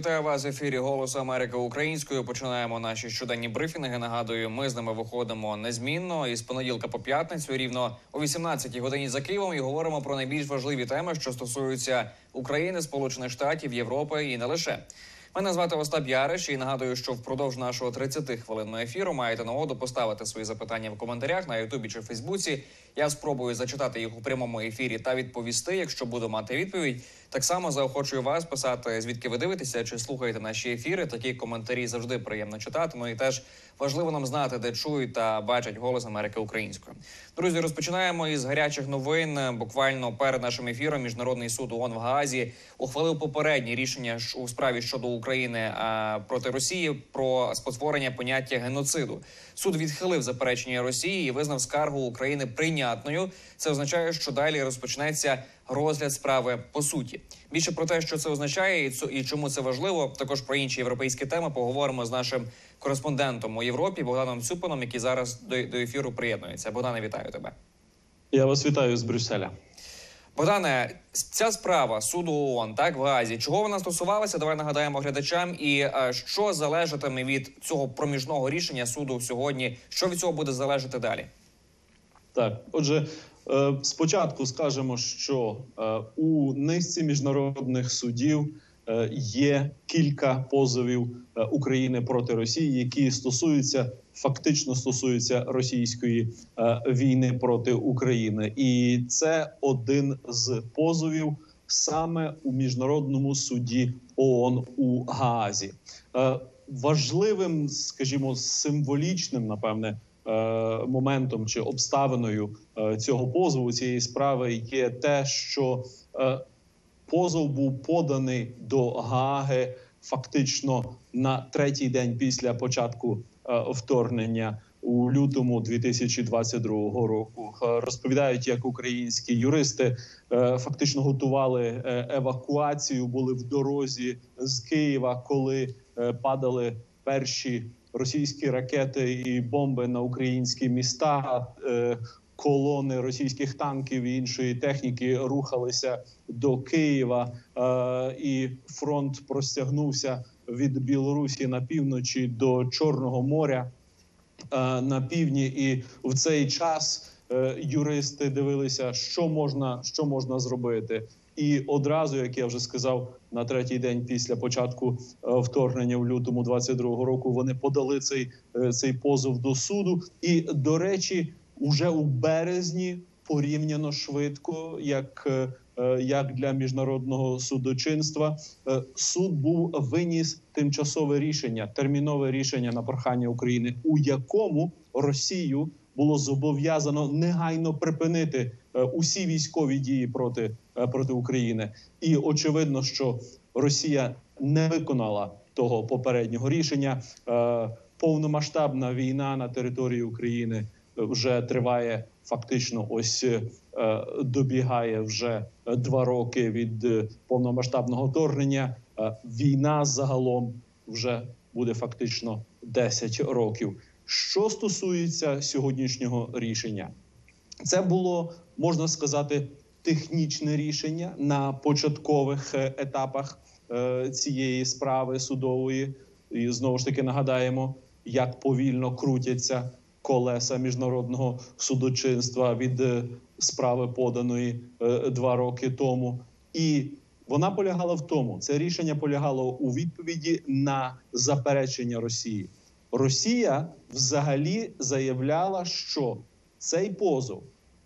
Вітаю вас в ефірі Голосу Америки українською. Починаємо наші щоденні брифінги. Нагадую, ми з ними виходимо незмінно із понеділка по п'ятницю, рівно о 18-й годині за Києвом, і говоримо про найбільш важливі теми, що стосуються України, Сполучених Штатів, Європи і не лише. Мене звати Остап Яриш і нагадую, що впродовж нашого 30 хвилинного ефіру маєте нагоду поставити свої запитання в коментарях на Ютубі чи Фейсбуці. Я спробую зачитати їх у прямому ефірі та відповісти, якщо буду мати відповідь. Так само заохочую вас писати, звідки ви дивитеся чи слухаєте наші ефіри. Такі коментарі завжди приємно читати. Ну і теж важливо нам знати, де чують та бачать голос Америки українською. Друзі, розпочинаємо із гарячих новин. Буквально перед нашим ефіром міжнародний суд ООН в Гаазі ухвалив попереднє рішення у справі щодо України а, проти Росії про спотворення поняття геноциду. Суд відхилив заперечення Росії і визнав скаргу України прийнятною. Це означає, що далі розпочнеться розгляд справи по суті. Більше про те, що це означає, і чому це важливо. Також про інші європейські теми поговоримо з нашим кореспондентом у Європі Богданом Цюпином, який зараз до, до ефіру приєднується. Богдане, вітаю тебе. Я вас вітаю з Брюсселя. Богдане, ця справа суду ООН, так в Газі. Чого вона стосувалася? Давай нагадаємо глядачам. І е, що залежатиме від цього проміжного рішення суду сьогодні? Що від цього буде залежати далі? Так, отже, е, спочатку скажемо, що е, у низці міжнародних судів е, є кілька позовів України проти Росії, які стосуються фактично стосуються російської війни проти України, і це один з позовів саме у міжнародному суді ООН у Гаазі. Важливим, скажімо, символічним, напевне, моментом чи обставиною е, цього позову цієї справи є те, що е, позов був поданий до Гааги фактично на третій день після початку е, вторгнення. У лютому 2022 року Е, розповідають, як українські юристи е, фактично готували е, евакуацію, були в дорозі з Києва, коли е, падали перші російські ракети і бомби на українські міста. Е, Колони російських танків і іншої техніки рухалися до Києва, е, і фронт простягнувся від Білорусі на півночі до Чорного моря е, на півдні. І в цей час юристи дивилися, що можна, що можна зробити. І одразу, як я вже сказав, на третій день після початку е, вторгнення в лютому 22-го року вони подали цей, е, цей позов до суду. І до речі, уже у березні порівняно швидко, як, е, як для міжнародного судочинства, суд був виніс тимчасове рішення, термінове рішення на прохання України, у якому Росію було зобов'язано негайно припинити усі військові дії проти, е, проти України. І очевидно, що Росія не виконала того попереднього рішення. Е, Повномасштабна війна на території України вже триває фактично. Ось е, добігає вже е, два роки від е, повномасштабного вторгнення. Е, Війна загалом вже буде фактично 10 років. Що стосується сьогоднішнього рішення, це було можна сказати технічне рішення на початкових е, етапах е, цієї справи судової. І знову ж таки нагадаємо, як повільно крутяться колеса міжнародного судочинства від е, справи поданої два роки тому. І вона полягала в тому, це рішення полягало у відповіді на заперечення Росії. Росія взагалі заявляла, що цей позов,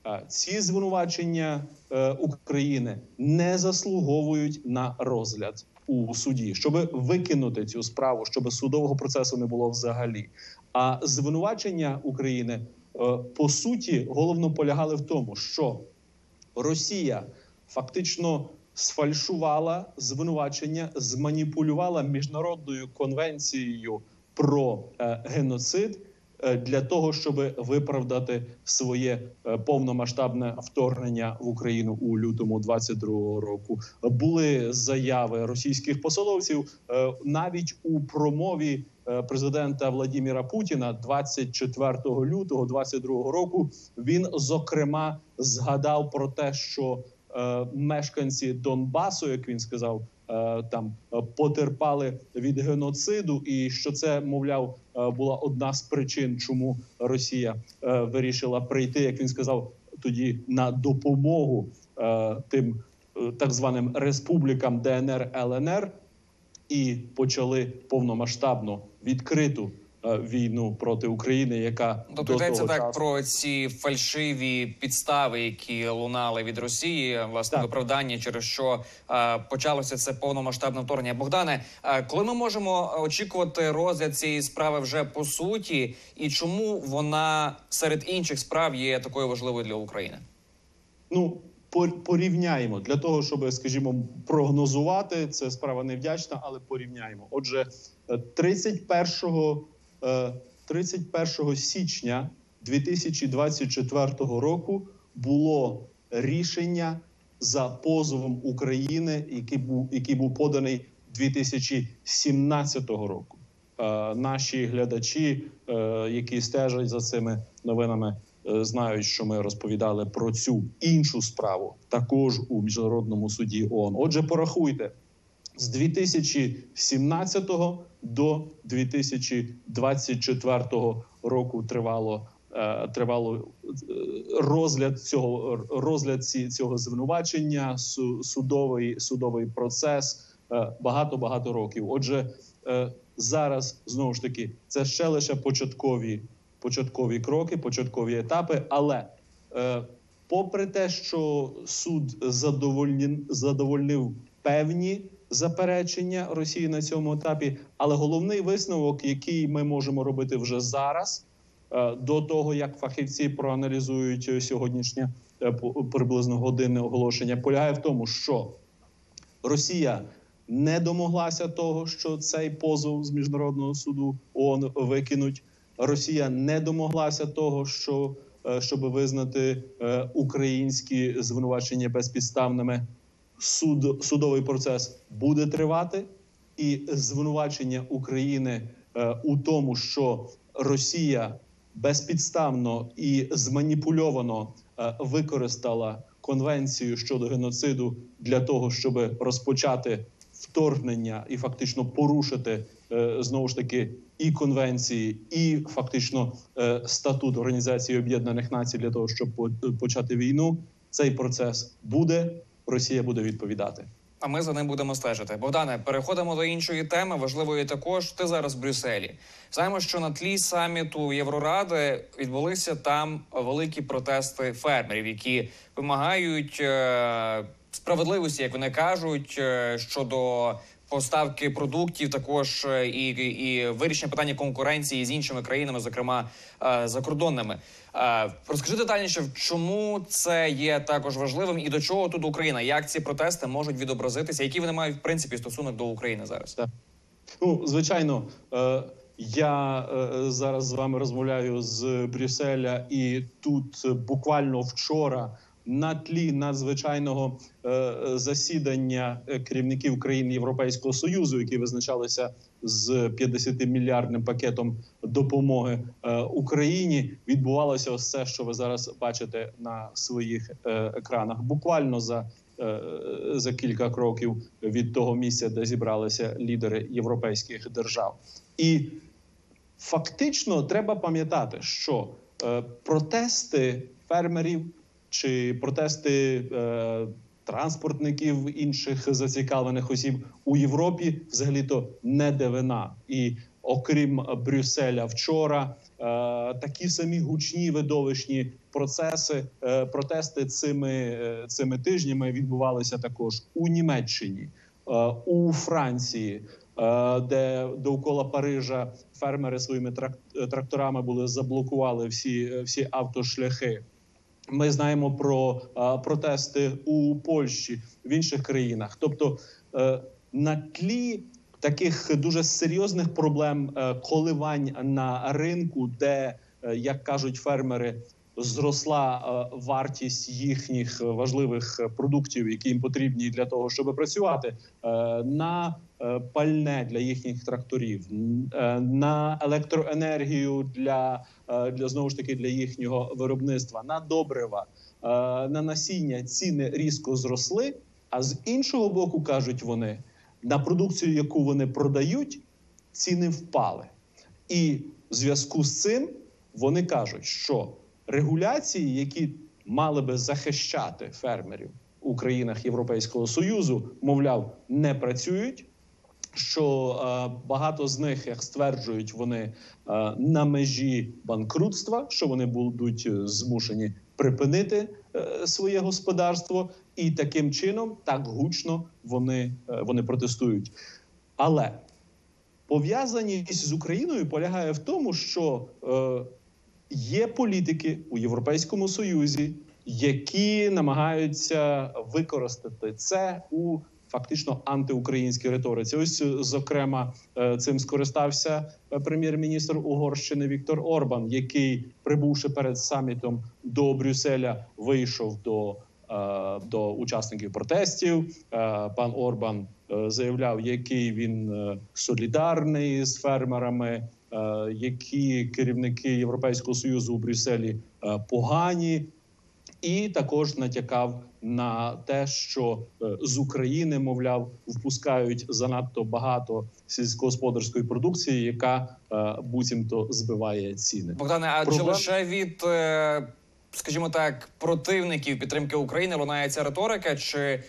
е, ці звинувачення е, України не заслуговують на розгляд у суді, щоб викинути цю справу, щоб судового процесу не було взагалі. А звинувачення України е, по суті головно полягали в тому, що Росія фактично сфальшувала звинувачення, зманіпулювала міжнародною конвенцією про геноцид для того, щоб виправдати своє е, повномасштабне вторгнення в Україну у лютому 22-го року. Були заяви російських посоловців е, навіть у промові е, президента Владіміра Путіна 24 лютого 22 року. Він зокрема згадав про те, що е, мешканці Донбасу, як він сказав, е, там е, потерпали від геноциду, і що це, мовляв, е, була одна з причин, чому Росія е, вирішила прийти, як він сказав, тоді на допомогу е, тим е, так званим республікам ДНР ЛНР, і почали повномасштабно відкриту е, війну проти України, яка Тобто до йдеться того так часу... про ці фальшиві підстави, які лунали від Росії, власне, Так. виправдання, через що е, почалося це повномасштабне вторгнення. Богдане, е, коли ми можемо очікувати розгляд цієї справи вже по суті, і чому вона серед інших справ є такою важливою для України? Ну порівняємо для того, щоб, скажімо, прогнозувати. Це справа невдячна, але порівняємо. Отже, е, 31, е, 31 січня 2024 року було рішення за позовом України, який був який був поданий 2017 року. Е, Наші глядачі, е, які стежать за цими новинами, е, знають, що ми розповідали про цю іншу справу також у міжнародному суді ООН. Отже, порахуйте з 2017 до 2024 року тривало. е, Тривало е, розгляд цього розгляд цього звинувачення, су- судовий судовий процес багато багато років. Отже, е, зараз знову ж таки це ще лише початкові початкові кроки, початкові етапи. Але е, попри те, що суд задовольнив, задовольнив певні заперечення Росії на цьому етапі, але головний висновок, який ми можемо робити вже зараз, е, до того як фахівці проаналізують е, сьогоднішнє е, приблизно годинне оголошення, полягає в тому, що Росія не домоглася того, що цей позов з міжнародного суду ООН викинуть. Росія не домоглася того, що щоб визнати українські звинувачення безпідставними. Суд судовий процес буде тривати, і звинувачення України е, у тому, що Росія безпідставно і зманіпульовано е, використала конвенцію щодо геноциду для того, щоб розпочати вторгнення і фактично порушити е, знову ж таки і конвенції, і фактично статут Організації Об'єднаних Націй для того, щоб почати війну. Цей процес буде. Росія буде відповідати. А ми за ним будемо стежити. Богдане, переходимо до іншої теми, важливої також. Ти зараз в Брюсселі. Знаємо, що на тлі саміту Євроради відбулися там великі протести фермерів, які вимагають е, справедливості, як вони кажуть, е, щодо поставки продуктів, також е, і, і вирішення питання конкуренції з іншими країнами, зокрема е, закордонними. Е, Розкажи детальніше, чому це є також важливим і до чого тут Україна? Як ці протести можуть відобразитися? Які вони мають в принципі стосунок до України зараз? Ну, звичайно, я зараз з вами розмовляю з Брюсселя, і тут буквально вчора. На тлі надзвичайного е, засідання е, керівників країн Європейського союзу, які визначалися з 50 мільярдним пакетом допомоги е, Україні, відбувалося ось це, що ви зараз бачите на своїх екранах. Буквально за за кілька кроків від того місця, де зібралися лідери європейських держав, і фактично треба пам'ятати, що протести фермерів чи протести е, транспортників інших зацікавлених осіб у Європі взагалі-то не дивина. І окрім Брюсселя, вчора е, такі самі гучні видовищні процеси, е, протести цими, е, цими тижнями відбувалися також у Німеччині, у Франції. Де довкола Парижа фермери своїми трак- тракторами були заблокували всі, всі автошляхи. Ми знаємо про е, протести у Польщі в інших країнах. Тобто е, на тлі таких дуже серйозних проблем е, коливань на ринку, де, як кажуть фермери, зросла вартість їхніх важливих продуктів, які їм потрібні для того, щоб працювати, на пальне для їхніх тракторів, на електроенергію для, для знову ж таки для їхнього виробництва, на добрива, е, на насіння ціни різко зросли. А з іншого боку, кажуть вони, на продукцію, яку вони продають, ціни впали. І в зв'язку з цим вони кажуть, що регуляції, які мали би захищати фермерів у країнах Європейського Союзу, мовляв, не працюють. Що е, багато з них, як стверджують, вони е, на межі банкрутства, що вони будуть е, змушені припинити своє господарство, і таким чином так гучно вони, вони протестують. Але пов'язаність з Україною полягає в тому, що є політики у Європейському Союзі, які намагаються використати це у фактично антиукраїнській риториці. Ось, е, зокрема, е, цим скористався е, прем'єр-міністр Угорщини Віктор Орбан, який, прибувши перед самітом до Брюсселя, вийшов до, до учасників протестів. Пан Орбан заявляв, який він солідарний з фермерами, які керівники Європейського союзу у Брюсселі погані, і також натякав на те, що е, з України, мовляв, впускають занадто багато сільськогосподарської продукції, яка е, буцімто збиває ціни. Богдане, а чи лише від, е, скажімо так, противників підтримки України лунає ця риторика, чи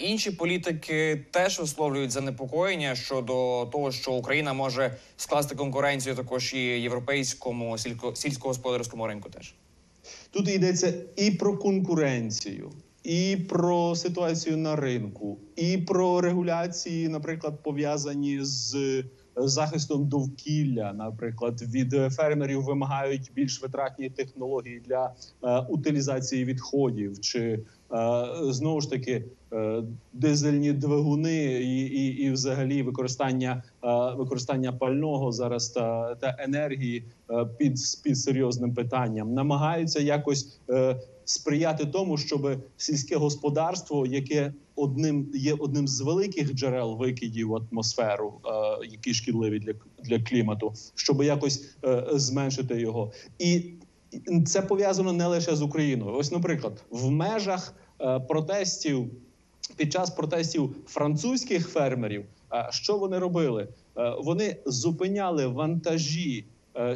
інші політики теж висловлюють занепокоєння щодо того, що Україна може скласти конкуренцію також і європейському сільсько- сільськогосподарському ринку теж? Тут йдеться і про конкуренцію, і про ситуацію на ринку, і про регуляції, наприклад, пов'язані з захистом довкілля. Наприклад, від фермерів вимагають більш витратні технології для е, утилізації відходів, чи е, знову ж таки е, дизельні двигуни, і, і, і взагалі використання використання пального зараз та, та енергії під, під серйозним питанням, намагаються якось сприяти тому, щоб сільське господарство, яке одним є одним з великих джерел викидів в атмосферу, е, які шкідливі для, для клімату, щоб якось е, зменшити його, і це пов'язано не лише з Україною. Ось, наприклад, в межах е, протестів під час протестів французьких фермерів, що вони робили? Вони зупиняли вантажі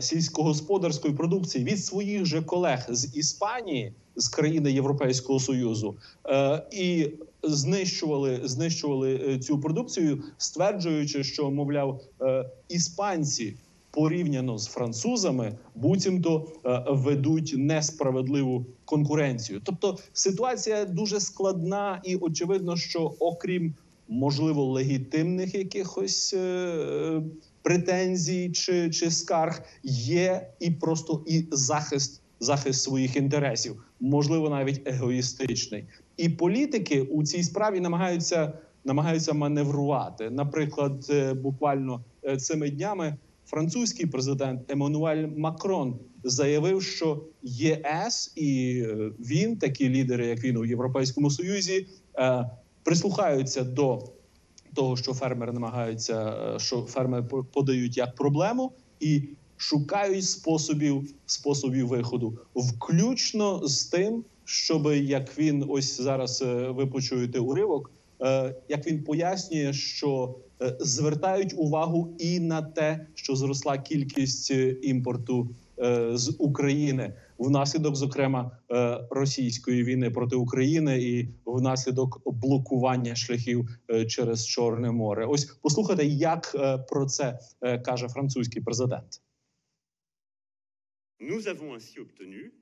сільськогосподарської продукції від своїх же колег з Іспанії, з країни Європейського Союзу, е, і знищували, знищували е, цю продукцію, стверджуючи, що мовляв е, іспанці. Порівняно з французами, буцімто е, ведуть несправедливу конкуренцію. Тобто ситуація дуже складна, і очевидно, що окрім можливо легітимних якихось е, претензій чи, чи скарг, є і просто і захист, захист своїх інтересів, можливо, навіть егоїстичний. І політики у цій справі намагаються намагаються маневрувати. Наприклад, е, буквально е, цими днями французький президент Еммануель Макрон заявив, що ЄС і він, такі лідери, як він у Європейському Союзі, прислухаються до того, що фермери намагаються, е, що фермери подають як проблему, і шукають способів способів виходу, включно з тим, щоб як він ось зараз е, ви почуєте уривок, е, як він пояснює, що звертають увагу і на те, що зросла кількість імпорту з України внаслідок, зокрема, е, російської війни проти України і внаслідок блокування шляхів е, через Чорне море. Ось послухайте, як е, про це каже французький президент. Nous avons ainsi obtenu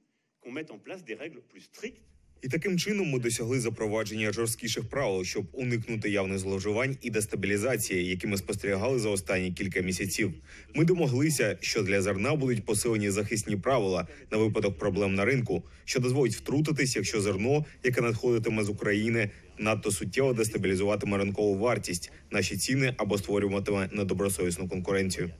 qu'on mette en place des règles plus strictes І таким чином ми досягли запровадження жорсткіших правил, щоб уникнути явних зловживань і дестабілізації, які ми спостерігали за останні кілька місяців. Ми домоглися, що для зерна будуть посилені захисні правила на випадок проблем на ринку, що дозволить втрутитись, якщо зерно, яке надходитиме з України, надто суттєво дестабілізуватиме ринкову вартість, наші ціни або створюватиме недобросовісну конкуренцію.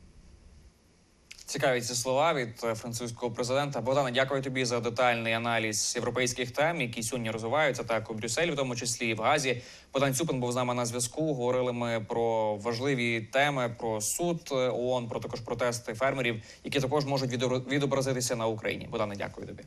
Цікаві ці слова від е, французького президента. Богдана. дякую тобі за детальний аналіз європейських тем, які сьогодні розвиваються так у Брюсселі, в тому числі і в Газі. Богдан Цюпин був з нами на зв'язку. Говорили ми про важливі теми, про суд е, ООН, про також протести фермерів, які також можуть відобра- відобразитися на Україні. Богдане, дякую тобі.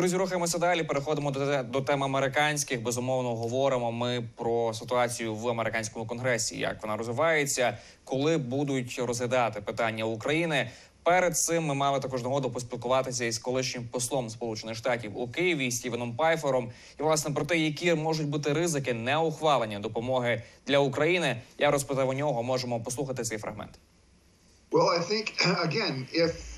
Друзі, рухаємося далі. Переходимо до, до тем американських. Безумовно, говоримо ми про ситуацію в американському конгресі, як вона розвивається, коли будуть розглядати питання України. Перед цим ми мали також нагоду поспілкуватися із колишнім послом Сполучених Штатів у Києві Стівеном Пайфером. І власне про те, які можуть бути ризики неухвалення допомоги для України. Я розпитав у нього. Можемо послухати цей фрагмент. Well, I think again, if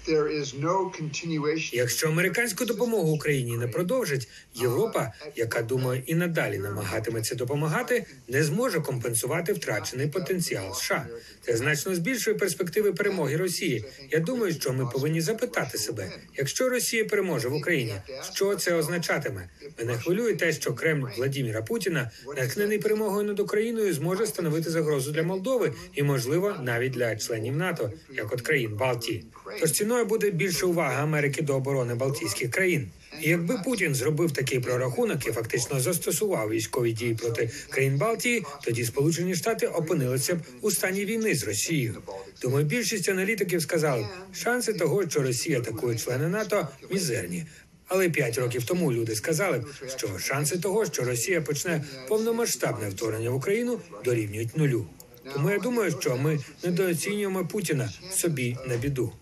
Якщо американську допомогу Україні не продовжить, Європа, яка думаю і надалі намагатиметься допомагати, не зможе компенсувати втрачений потенціал США. Це значно збільшує перспективи перемоги Росії. Я думаю, що ми повинні запитати себе, якщо Росія переможе в Україні, що це означатиме? Мене хвилює те, що Кремль Владіміра Путіна, натхнений перемогою над Україною, зможе становити загрозу для Молдови і, можливо, навіть для членів НАТО, як от країн Балтії. Тож ціною буде більше уваги Америки до оборони Балтійських країн. І якби Путін зробив такий прорахунок і фактично застосував військові дії проти країн Балтії, тоді Сполучені Штати опинилися б у стані війни з Росією. Думаю, більшість аналітиків сказали, шанси того, що Росія атакує члени НАТО, мізерні. Але п'ять років тому люди сказали, що шанси того, що Росія почне повномасштабне вторгнення в Україну, дорівнюють нулю. Тому я думаю, що ми недооцінюємо Путіна собі на біду.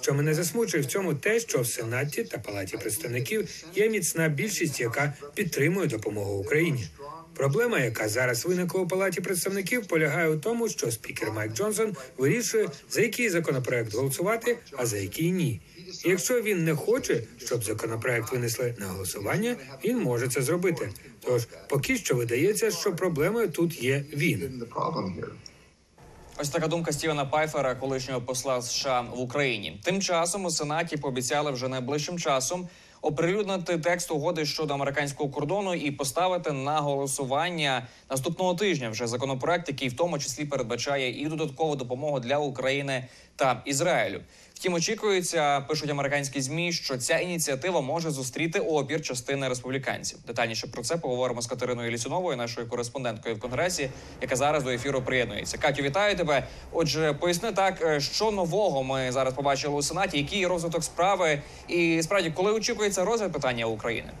Що мене засмучує в цьому те, що в Сенаті та Палаті представників є міцна більшість, яка підтримує допомогу Україні. Проблема, яка зараз виникла у палаті представників, полягає у тому, що спікер Майк Джонсон вирішує за який законопроект голосувати, а за який ні. Якщо він не хоче, щоб законопроект винесли на голосування, він може це зробити. Тож поки що видається, що проблемою тут є він. Ось така думка Стівена Пайфера, колишнього посла США в Україні. Тим часом у Сенаті пообіцяли вже найближчим часом оприлюднити текст угоди щодо американського кордону і поставити на голосування наступного тижня вже законопроект, який в тому числі передбачає і додаткову допомогу для України та Ізраїлю. Втім, очікується, пишуть американські змі, що ця ініціатива може зустріти опір частини республіканців. Детальніше про це поговоримо з Катериною Лісюновою, нашою кореспонденткою в конгресі, яка зараз до ефіру приєднується. Катю, вітаю тебе. Отже, поясни так, е, що нового ми зараз побачили у сенаті, який розвиток справи, і справді, коли очікується розгляд питання України.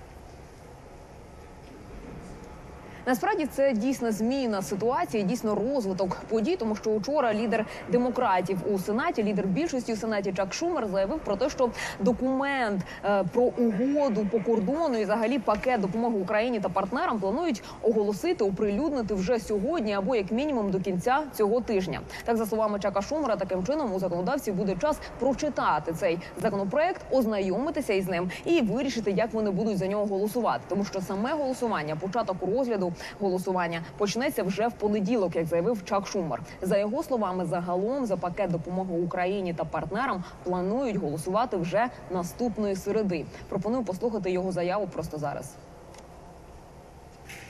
Насправді це дійсно зміна ситуації, дійсно розвиток подій, тому що вчора лідер демократів у сенаті, лідер більшості у сенаті Чак Шумер заявив про те, що документ е, про угоду по кордону і взагалі пакет допомоги Україні та партнерам планують оголосити, оприлюднити вже сьогодні або як мінімум до кінця цього тижня. Так за словами Чака Шумера, таким чином у законодавців буде час прочитати цей законопроект, ознайомитися із ним і вирішити, як вони будуть за нього голосувати. Тому що саме голосування, початок розгляду голосування почнеться вже в понеділок, як заявив Чак Шумер. За його словами, загалом за пакет допомоги Україні та партнерам планують голосувати вже наступної середи. Пропоную послухати його заяву просто зараз.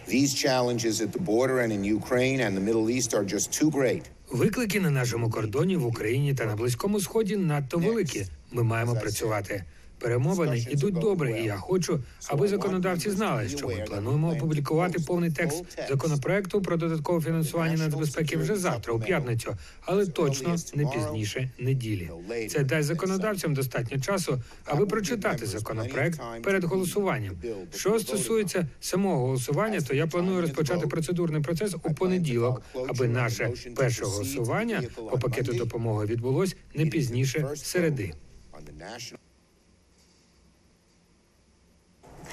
These challenges at the border and in Ukraine and the Middle East are just too great. Виклики на нашому кордоні в Україні та на близькому сході надто великі. Ми маємо працювати. Перемовини ідуть добре, і я хочу, аби законодавці знали, що ми плануємо опублікувати повний текст законопроекту про додаткове фінансування нацбезпеки вже завтра, у п'ятницю, але точно не пізніше неділі. Це дасть законодавцям достатньо часу, аби прочитати законопроект перед голосуванням. Що стосується самого голосування, то я планую розпочати процедурний процес у понеділок, аби наше перше голосування по пакету допомоги відбулось не пізніше середи.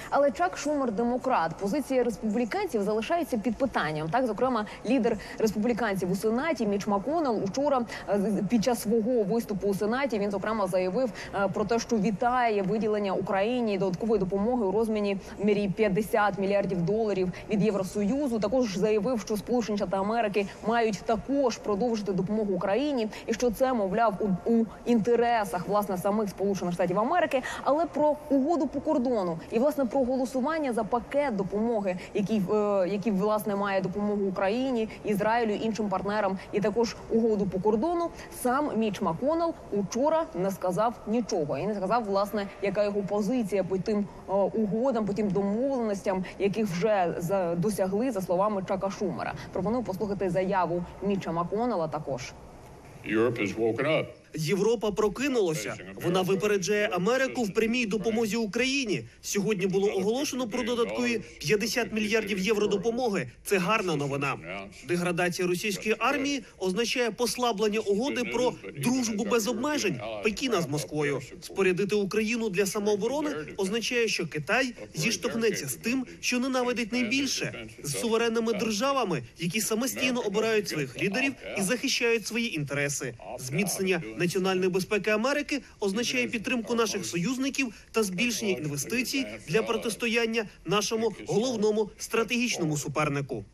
Але Чак Шумер демократ. Позиція республіканців залишається під питанням. Так, зокрема, лідер республіканців у сенаті Міч Маконел учора е, під час свого виступу у сенаті він зокрема заявив е, про те, що вітає виділення Україні додаткової допомоги у розміні мірі 50 мільярдів доларів від Євросоюзу. Також заявив, що Сполучені Штати Америки мають також продовжити допомогу Україні, і що це мовляв у, у інтересах власне самих Сполучених Штатів Америки, але про угоду по кордону і власне про голосування за пакет допомоги, який е, який власне має допомогу Україні, Ізраїлю іншим партнерам, і також угоду по кордону. Сам Міч Маконел учора не сказав нічого і не сказав, власне, яка його позиція по тим е, угодам, по тим домовленостям, яких вже досягли за словами Чака Шумера. Пропоную послухати заяву Міча Маконела також. Europe has up. Європа прокинулася. Вона випереджає Америку в прямій допомозі Україні. Сьогодні було оголошено про додаткові 50 мільярдів євро допомоги. Це гарна новина. Деградація російської армії означає послаблення угоди про дружбу без обмежень Пекіна з Москвою. Спорядити Україну для самооборони означає, що Китай зіштовхнеться з тим, що ненавидить найбільше з суверенними державами, які самостійно обирають своїх лідерів і захищають свої інтереси. Зміцнення національної безпеки Америки означає підтримку наших союзників та збільшення інвестицій для протистояння нашому головному стратегічному супернику.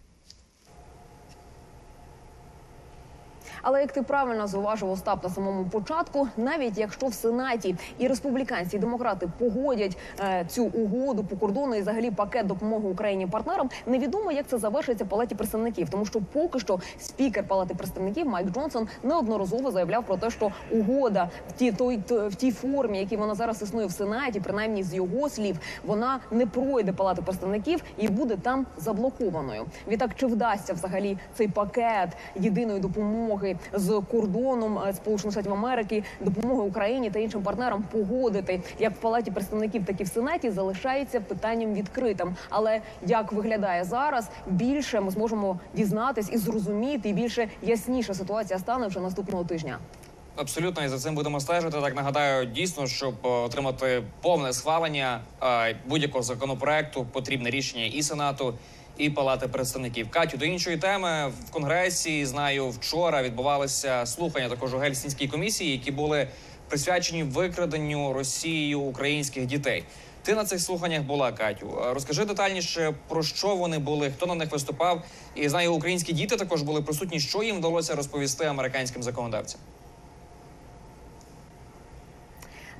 Але як ти правильно зауважив Остап на самому початку, навіть якщо в сенаті і республіканці, і демократи погодять е, цю угоду по кордону і взагалі пакет допомоги Україні партнерам, невідомо як це завершиться палаті представників, тому що поки що спікер палати представників Майк Джонсон неодноразово заявляв про те, що угода в ті той в тій формі, якій вона зараз існує в сенаті, принаймні з його слів, вона не пройде палати представників і буде там заблокованою. Відтак, чи вдасться взагалі цей пакет єдиної допомоги з кордоном е, Сполучених Штатів Америки, допомоги Україні та іншим партнерам погодити як в палаті представників, так і в сенаті залишається питанням відкритим. Але як виглядає зараз, більше ми зможемо дізнатись і зрозуміти, і більше ясніша ситуація стане вже наступного тижня. Абсолютно, і за цим будемо стежити. Так нагадаю, дійсно, щоб е, отримати повне схвалення е, будь-якого законопроекту, потрібне рішення і сенату, і палати представників. Катю, до іншої теми в конгресі знаю, вчора відбувалися слухання також у Гельсінській комісії, які були присвячені викраденню Росією українських дітей. Ти на цих слуханнях була, Катю. Розкажи детальніше про що вони були, хто на них виступав. І знаю, українські діти також були присутні. Що їм вдалося розповісти американським законодавцям?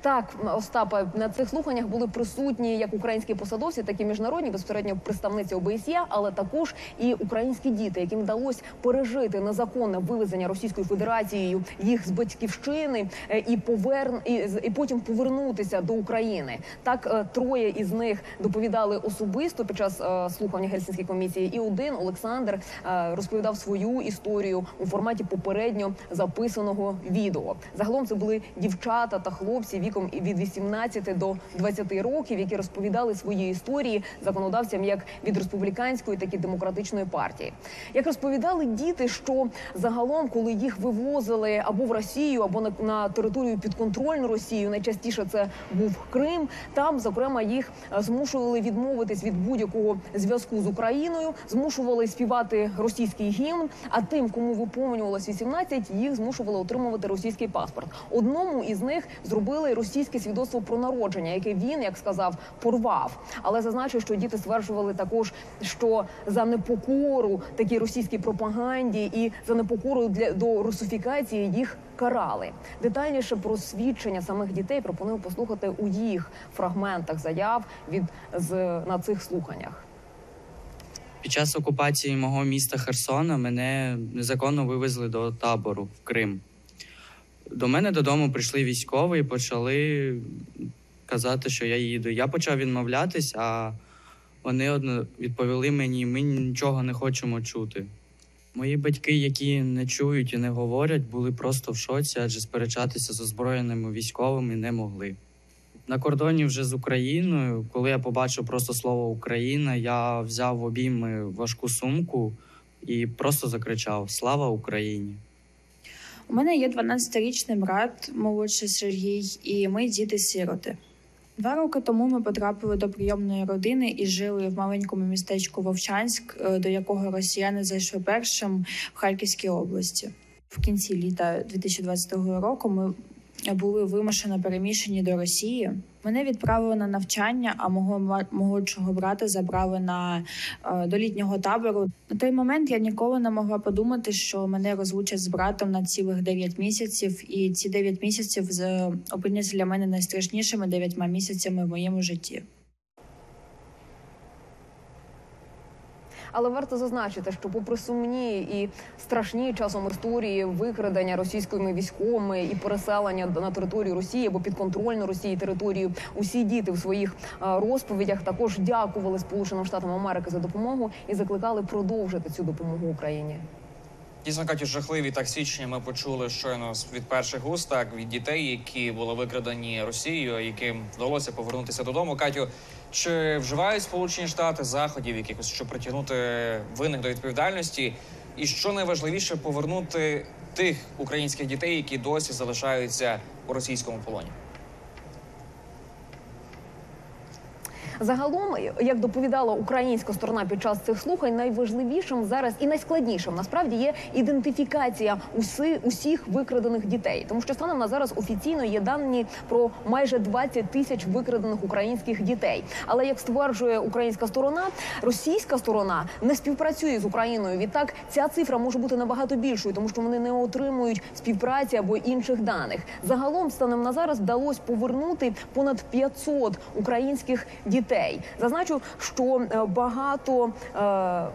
Так, Остапа, на цих слуханнях були присутні як українські посадовці, так і міжнародні безпосередньо представниці ОБСЄ, але також і українські діти, яким вдалося пережити незаконне вивезення Російською Федерацією їх з батьківщини е, і поверн і, і потім повернутися до України. Так е, троє із них доповідали особисто під час е, слухання Гельсінської комісії. І один Олександр розповідав свою історію у форматі попередньо записаного відео. Загалом це були дівчата та хлопці віком від 18 до 20 років, які розповідали свої історії законодавцям як від республіканської, так і демократичної партії. Як розповідали діти, що загалом, коли їх вивозили або в Росію, або на, на територію підконтрольну Росію, найчастіше це був Крим. Там, зокрема, їх е, змушували відмовитись від будь-якого зв'язку з Україною, змушували співати російський гімн. А тим, кому виповнювалось 18, їх змушували отримувати російський паспорт. Одному із них зробили російське свідоцтво про народження, яке він, як сказав, порвав. Але зазначив, що діти стверджували також, що за непокору такій російській пропаганді і за непокору для до русифікації їх карали. Детальніше про свідчення самих дітей пропоную послухати у їх фрагментах заяв від з на цих слуханнях. Під час окупації мого міста Херсона мене незаконно вивезли до табору в Крим. До мене додому прийшли військові і почали казати, що я їду. Я почав відмовлятись, а вони одно відповіли мені: ми нічого не хочемо чути. Мої батьки, які не чують і не говорять, були просто в шоці, адже сперечатися з озброєними військовими не могли. На кордоні вже з Україною, коли я побачив просто слово Україна, я взяв в обійми важку сумку і просто закричав Слава Україні! У мене є 12-річний брат, молодший Сергій, і ми діти-сироти. Два роки тому ми потрапили до прийомної родини і жили в маленькому містечку Вовчанськ, е, до якого росіяни зайшли першим в Харківській області. В кінці літа 2022 року ми були вимушено переміщені до Росії. Мене відправили на навчання, а мого молодшого брата забрали на е, до літнього табору. На той момент я ніколи не могла подумати, що мене розлучать з братом на цілих 9 місяців, і ці 9 місяців опиняться для мене найстрашнішими 9 місяцями в моєму житті. Але варто зазначити, що попри сумні і страшні часом історії викрадення російськими військовими і переселення на територію Росії або підконтрольну Росії територію, усі діти в своїх розповідях також дякували Сполученим Штатам Америки за допомогу і закликали продовжити цю допомогу Україні. Дійсно, Катю, жахливі так січні ми почули щойно від перших уст, так від дітей, які були викрадені Росією, яким вдалося повернутися додому. Катю, чи вживають Сполучені Штати заходів якихось, щоб притягнути винних до відповідальності? І що найважливіше повернути тих українських дітей, які досі залишаються у російському полоні? Загалом, як доповідала українська сторона під час цих слухань, найважливішим зараз і найскладнішим насправді є ідентифікація уси, усіх викрадених дітей, тому що станом на зараз офіційно є дані про майже 20 тисяч викрадених українських дітей. Але як стверджує українська сторона, російська сторона не співпрацює з Україною. Відтак ця цифра може бути набагато більшою, тому що вони не отримують співпраці або інших даних. Загалом станом на зараз вдалося повернути понад 500 українських дітей. Зазначу, що е, багато е,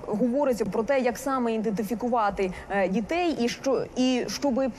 говориться про те, як саме ідентифікувати е, дітей, і що і щоб е,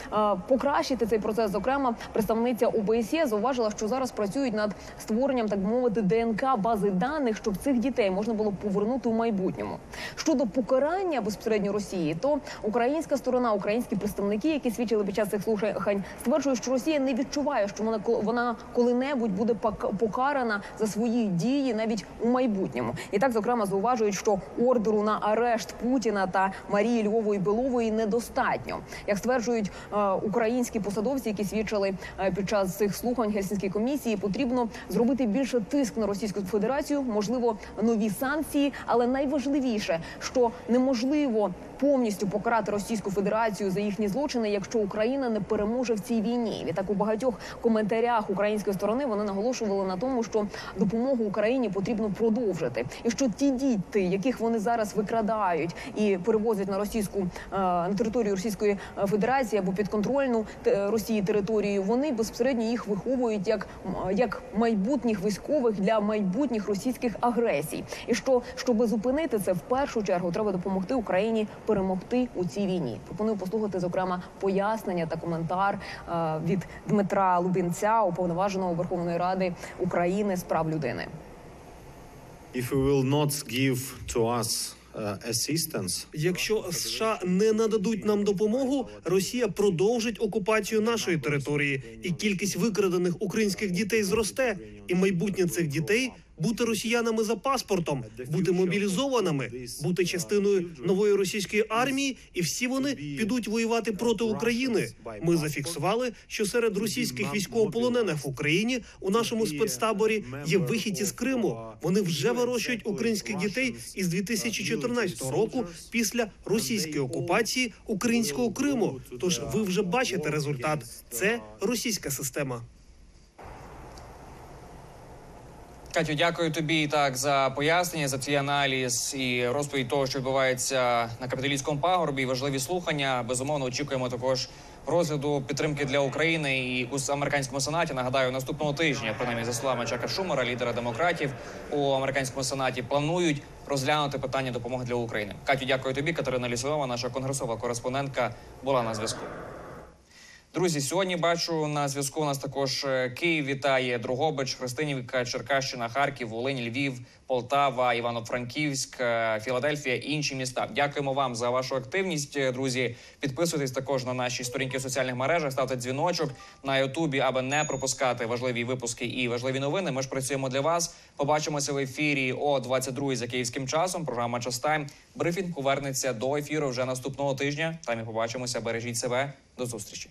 покращити цей процес. Зокрема, представниця ОБСЄ зауважила, що зараз працюють над створенням, так мовити, ДНК бази даних, щоб цих дітей можна було повернути у майбутньому. Щодо покарання безпосередньо Росії, то українська сторона, українські представники, які свідчили під час цих слухань, стверджують, що Росія не відчуває, що вона вона коли-небудь буде покарана за свої дії навіть у майбутньому. І так, зокрема, зауважують, що ордеру на арешт Путіна та Марії Львової Белової недостатньо, як стверджують е, українські посадовці, які свідчили е, під час цих слухань Гельсінської комісії, потрібно зробити більше тиск на Російську Федерацію, можливо, нові санкції, але найважливіше, що неможливо повністю покарати Російську Федерацію за їхні злочини, якщо Україна не переможе в цій війні. Відтак у багатьох коментарях української сторони вони наголошували на тому, що допомогу Україні потрібно продовжити, і що ті діти, яких вони зараз викрадають і перевозять на російську е, на територію Російської е, Федерації або підконтрольну Росії територію, вони безпосередньо їх виховують як, як майбутніх військових для майбутніх російських агресій. І що щоб зупинити це, в першу чергу треба допомогти Україні перемогти у цій війні. Пропоную послухати зокрема пояснення та коментар е, від Дмитра Лубінця, уповноваженого Верховної Ради України з прав людини. If we will not give to us uh, Якщо США не нададуть нам допомогу, Росія продовжить окупацію нашої території, і кількість викрадених українських дітей зросте, і майбутнє цих дітей бути росіянами за паспортом, бути мобілізованими, бути частиною нової російської армії, і всі вони підуть воювати проти України. Ми зафіксували, що серед російських військовополонених в Україні у нашому спецтаборі є вихідці з Криму. Вони вже вирощують українських дітей із 2014 року після російської окупації українського Криму. Тож ви вже бачите результат. Це російська система. Катю, дякую тобі так за пояснення, за цей аналіз і розповідь того, що відбувається на капіталістському пагорбі. Важливі слухання. Безумовно, очікуємо також розгляду підтримки для України і у американському сенаті. Нагадаю, наступного тижня, принаймні за словами Чака Шумера, лідера демократів у американському сенаті, планують розглянути питання допомоги для України. Катю, дякую тобі. Катерина Лісова, наша конгресова кореспондентка, була на зв'язку. Друзі, сьогодні бачу на зв'язку. У нас також е, Київ вітає Другобич, Христинівка, Черкащина, Харків, Волинь, Львів, Полтава, Івано-Франківськ, е, Філадельфія і інші міста. Дякуємо вам за вашу активність, е, друзі. Підписуйтесь також на наші сторінки в соціальних мережах, ставте дзвіночок на Ютубі, аби не пропускати важливі випуски і важливі новини. Ми ж працюємо для вас. Побачимося в ефірі о 22 за київським часом. Програма «Час Тайм». Брифінг повернеться до ефіру вже наступного тижня. Там і побачимося. Бережіть себе. До зустрічі.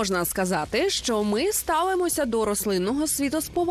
Можна сказати, що ми ставимося до рослинного світу повагою.